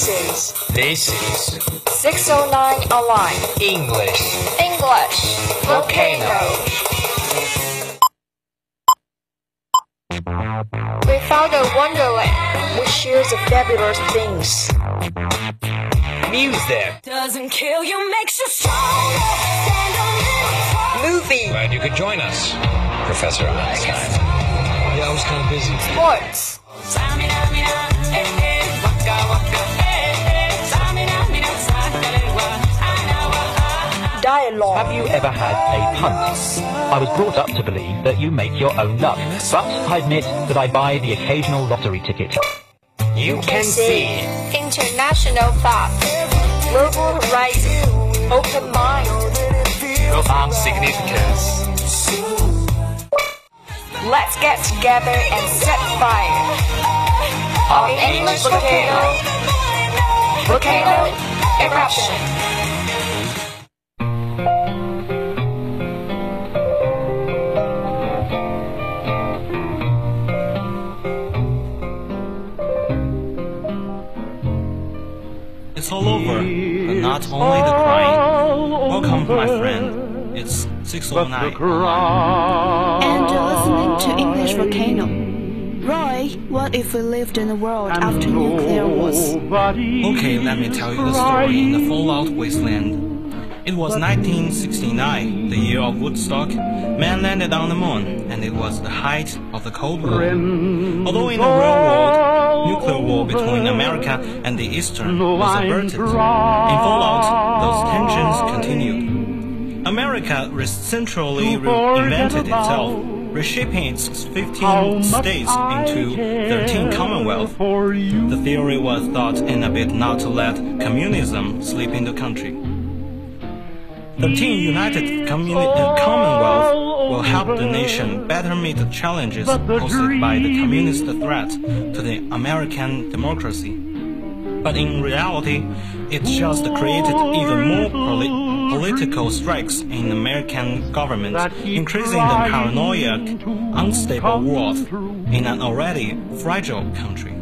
This is This is 609 Online English English Volcano. We found a wonderland which shares the fabulous things. Music Doesn't kill you, makes you stronger. Movie, Glad you could join us, Professor Einstein. Yeah, I was kind of busy. sports, dialogue, Have you ever had a punt? I was brought up to believe that you make your own luck, but I admit that I buy the occasional lottery ticket. You can see international thought, global horizon, open mind. profound significance. Let's get together and set fire. On English volcano, volcano eruption. Not only the crying. Welcome, my friend. It's 609. And you're listening to English Volcano. Roy, what if we lived in a world after nuclear wars? Okay, let me tell you the story in the Fallout Wasteland. It was 1969, the year of Woodstock. Man landed on the moon, and it was the height of the Cold War. Although in the real world, nuclear war between America and the Eastern was averted, in Fallout, those tensions continued. America centrally reinvented itself, reshaping its 15 states into 13 Commonwealth. The theory was thought in a bit not to let communism sleep in the country. 13 united communi- Commonwealth will help the nation better meet the challenges posed by the communist threat to the American democracy. But in reality, it just created even more poli- political strikes in American government, increasing the paranoia, unstable world in an already fragile country.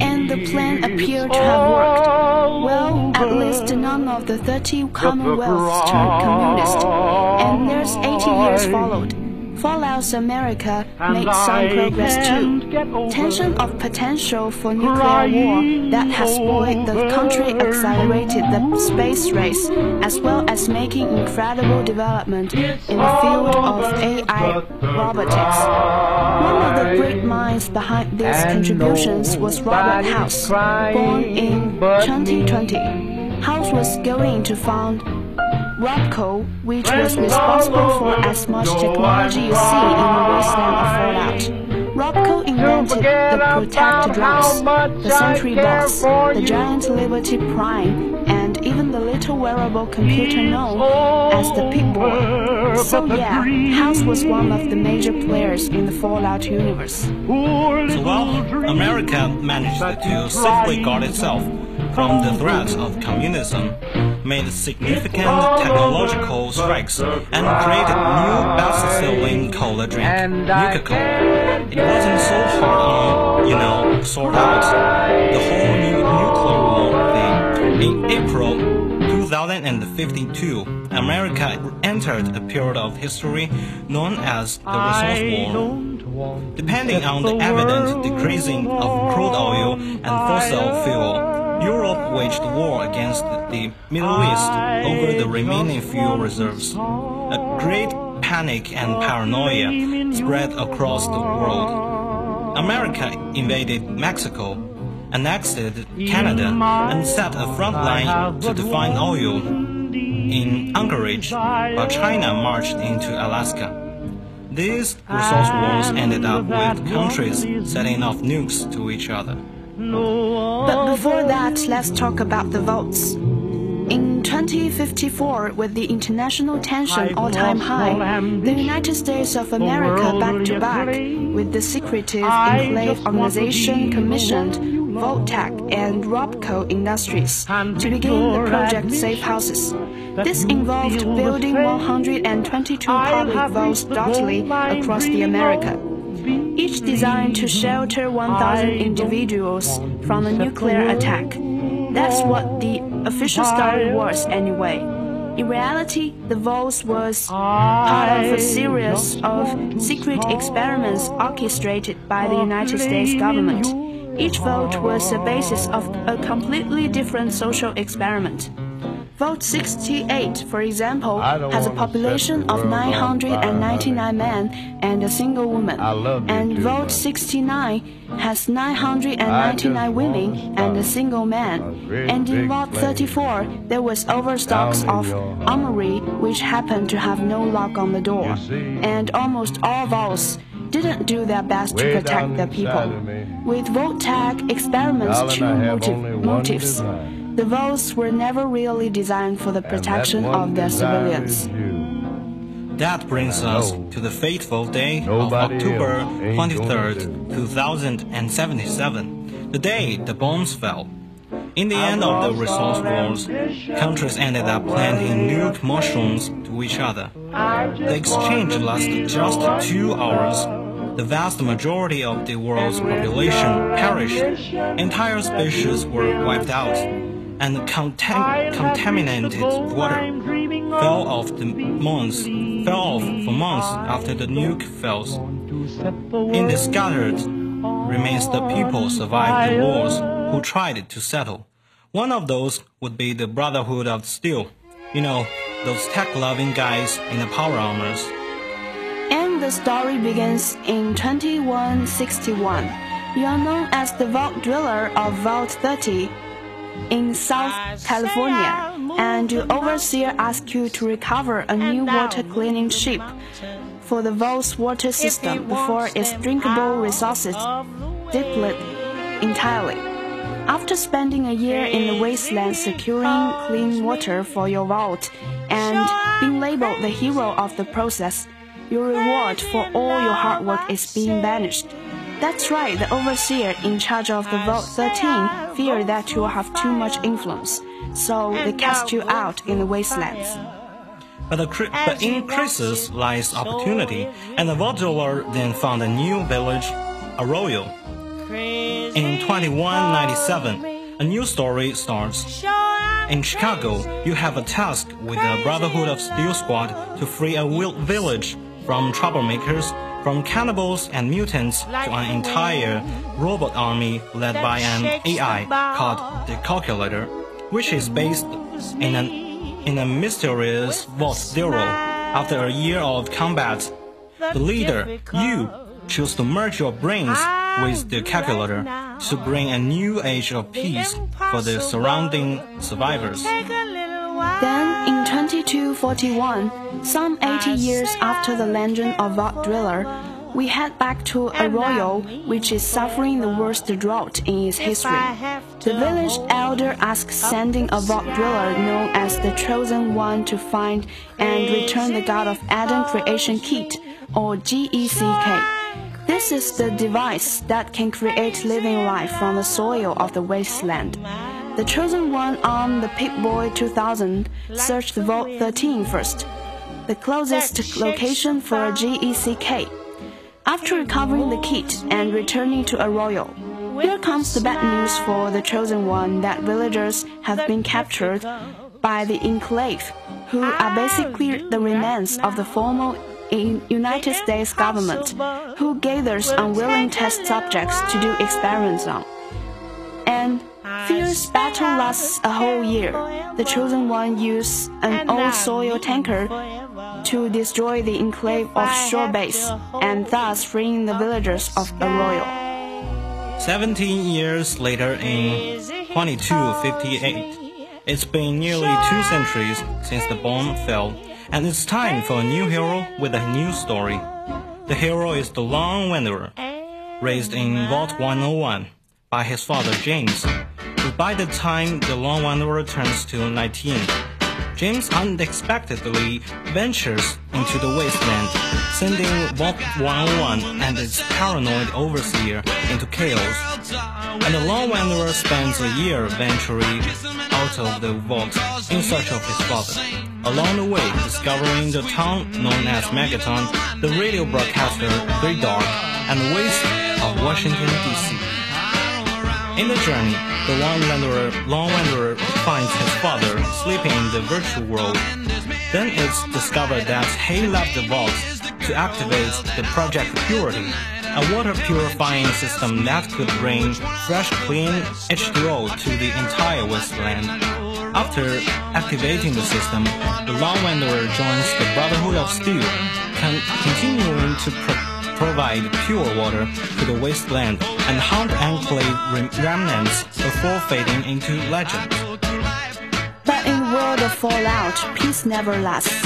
And the plan appeared to have worked. Well, at least none of the 30 Commonwealths turned communist. And there's 80 years followed. Fallout's America made some progress too. Tension of potential for nuclear war that has spoiled the country accelerated the space race, as well as making incredible development in the field of AI robotics. One of the great minds behind these contributions was Robert House, born in 2020. House was going to found Robco, which was responsible for as much technology you see in the wasteland of Fallout. Robco invented the Protectrons, the Sentry box, the giant Liberty Prime, and even the little wearable computer known as the Pip-Boy. So yeah, House was one of the major players in the Fallout universe. So while America managed to safely guard itself from the threat of communism, made significant technological strikes, and created new best-selling cola drink, Nuka Cola. It wasn't so hard on, you know, sort out the whole new nuclear war thing. In April 2052, America entered a period of history known as the Resource War. Depending on the evident decreasing of crude oil and fossil fuel, Europe waged war against the Middle East over the remaining fuel reserves. A great panic and paranoia spread across the world. America invaded Mexico, annexed Canada, and set a front line to define oil in Anchorage, while China marched into Alaska. These resource wars ended up with countries setting off nukes to each other. But before that, let's talk about the votes. In 2054, with the international tension all-time high, the United States of America back to back, with the secretive enclave organization commissioned Vault-Tec and Robco Industries to begin the project Safe Houses. This involved building 122 public vaults dotly across the America. Each designed to shelter 1,000 individuals from a nuclear attack. That's what the official story was, anyway. In reality, the vault was part of a series of secret experiments orchestrated by the United States government. Each vote was the basis of a completely different social experiment. Vote 68, for example, has a population of 999 men and a single woman. And vote 69 has 999 women and a single man. And in vote 34, there was overstocks of armory which happened to have no lock on the door. And almost all votes didn't do their best to protect their people. With Vault-Tec experiments two motive, motives. The walls were never really designed for the protection of their civilians. That brings us to the fateful day of October 23rd, 2077, the day the bombs fell. In the end of the resource wars, countries ended up planting nuke mushrooms to each other. The exchange lasted just two hours. The vast majority of the world's population perished. Entire species were wiped out, and contam- contaminated water fell off the months fell off for months after the nuke falls. In the scattered remains the people survived the wars who tried to settle. One of those would be the Brotherhood of Steel. You know, those tech-loving guys in the power armors. And the story begins in 2161. You are known as the Vault Dweller of Vault 30 in South California, and your overseer asks you to recover a new water cleaning ship for the vault's water system before its drinkable resources deplete entirely. After spending a year in the wasteland securing clean water for your vault and being labeled the hero of the process, your reward for all your hard work is being banished. That's right, the overseer in charge of the Vault 13 fear that you have too much influence, so they cast you out in the wastelands. But, the, but in crisis lies opportunity, and the Vault Dweller then found a new village, Arroyo. In 2197, a new story starts. In Chicago, you have a task with the Brotherhood of Steel Squad to free a village from troublemakers, from cannibals and mutants to an entire robot army led by an AI called the Calculator, which is based in an in a mysterious vault zero. After a year of combat, the leader, you, choose to merge your brains with the calculator to bring a new age of peace for the surrounding survivors. Then, 2241, some 80 years after the legend of Vault Dweller, we head back to Arroyo, which is suffering the worst drought in its history. The village elder asks sending a vault dweller known as the Chosen One to find and return the Garden of Eden Creation Kit, or GECK. This is the device that can create living life from the soil of the wasteland. The Chosen One on the Pip-Boy 2000 searched the Vault 13 first, the closest location for a GECK. After recovering the kit and returning to Arroyo, here comes the bad news for the Chosen One that villagers have been captured by the Enclave, who are basically the remnants of the former United States government, who gathers unwilling test subjects to do experiments on. And fierce battle lasts a whole year. The Chosen One use an old soil tanker to destroy the Enclave offshore base, and thus freeing the villagers of Arroyo. 17 years later, in 2258, it's been nearly two centuries since the bomb fell, and it's time for a new hero with a new story. The hero is the Lone Wanderer, raised in Vault 101 by his father James, who by the time the Lone Wanderer turns to 19, James unexpectedly ventures into the wasteland, sending Vault 101 and its paranoid overseer into chaos. And the Lone Wanderer spends a year venturing out of the vault in search of his father. Along the way, discovering the town known as Megaton, the radio broadcaster Three Dog, and west of Washington, D.C. In the journey, the lone wanderer, lone wanderer finds his father sleeping in the virtual world. Then it's discovered that he left the vault to activate the Project Purity, a water purifying system that could bring fresh, clean H2O to the entire wasteland. After activating the system, the Lone Wanderer joins the Brotherhood of Steel, con- continuing to pro- provide pure water to the wasteland and hunt enclave rem- remnants before fading into legend. But in the world of Fallout, peace never lasts.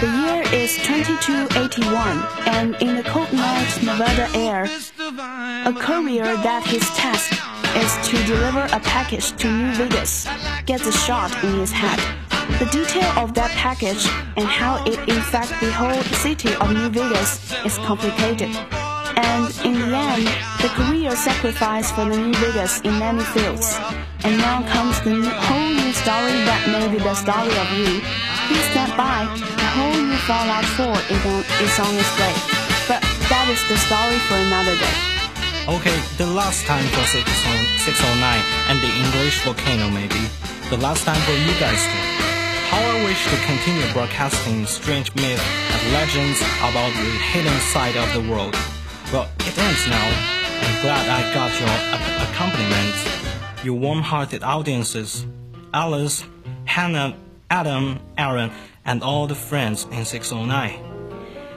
The year is 2281, and in the cold night Nevada air, a courier that his task is to deliver a package to New Vegas gets a shot in his head. The detail of that package and how it infects the whole city of New Vegas is complicated. And in the end, the career sacrificed for the New Vegas in many fields. And now comes the new- whole new story that may be the story of you. Please stand by. The whole new Fallout 4 is on, is on its way. But that is the story for another day. Okay, the last time for 609 and the English volcano maybe. The last time for you guys too. I wish to continue broadcasting strange myths and legends about the hidden side of the world. Well, it ends now. I'm glad I got your ac- accompaniment. Your warm-hearted audiences, Alice, Hannah, Adam, Aaron, and all the friends in 609.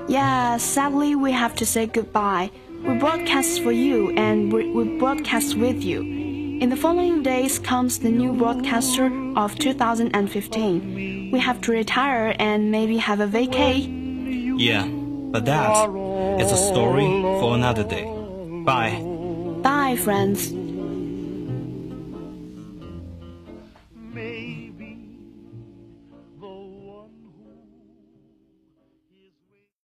Yeah, sadly, we have to say goodbye. We broadcast for you and we, we broadcast with you. In the following days comes the new broadcaster of 2015. We have to retire and maybe have a vacay. Yeah, but that is a story for another day. Bye. Bye, friends.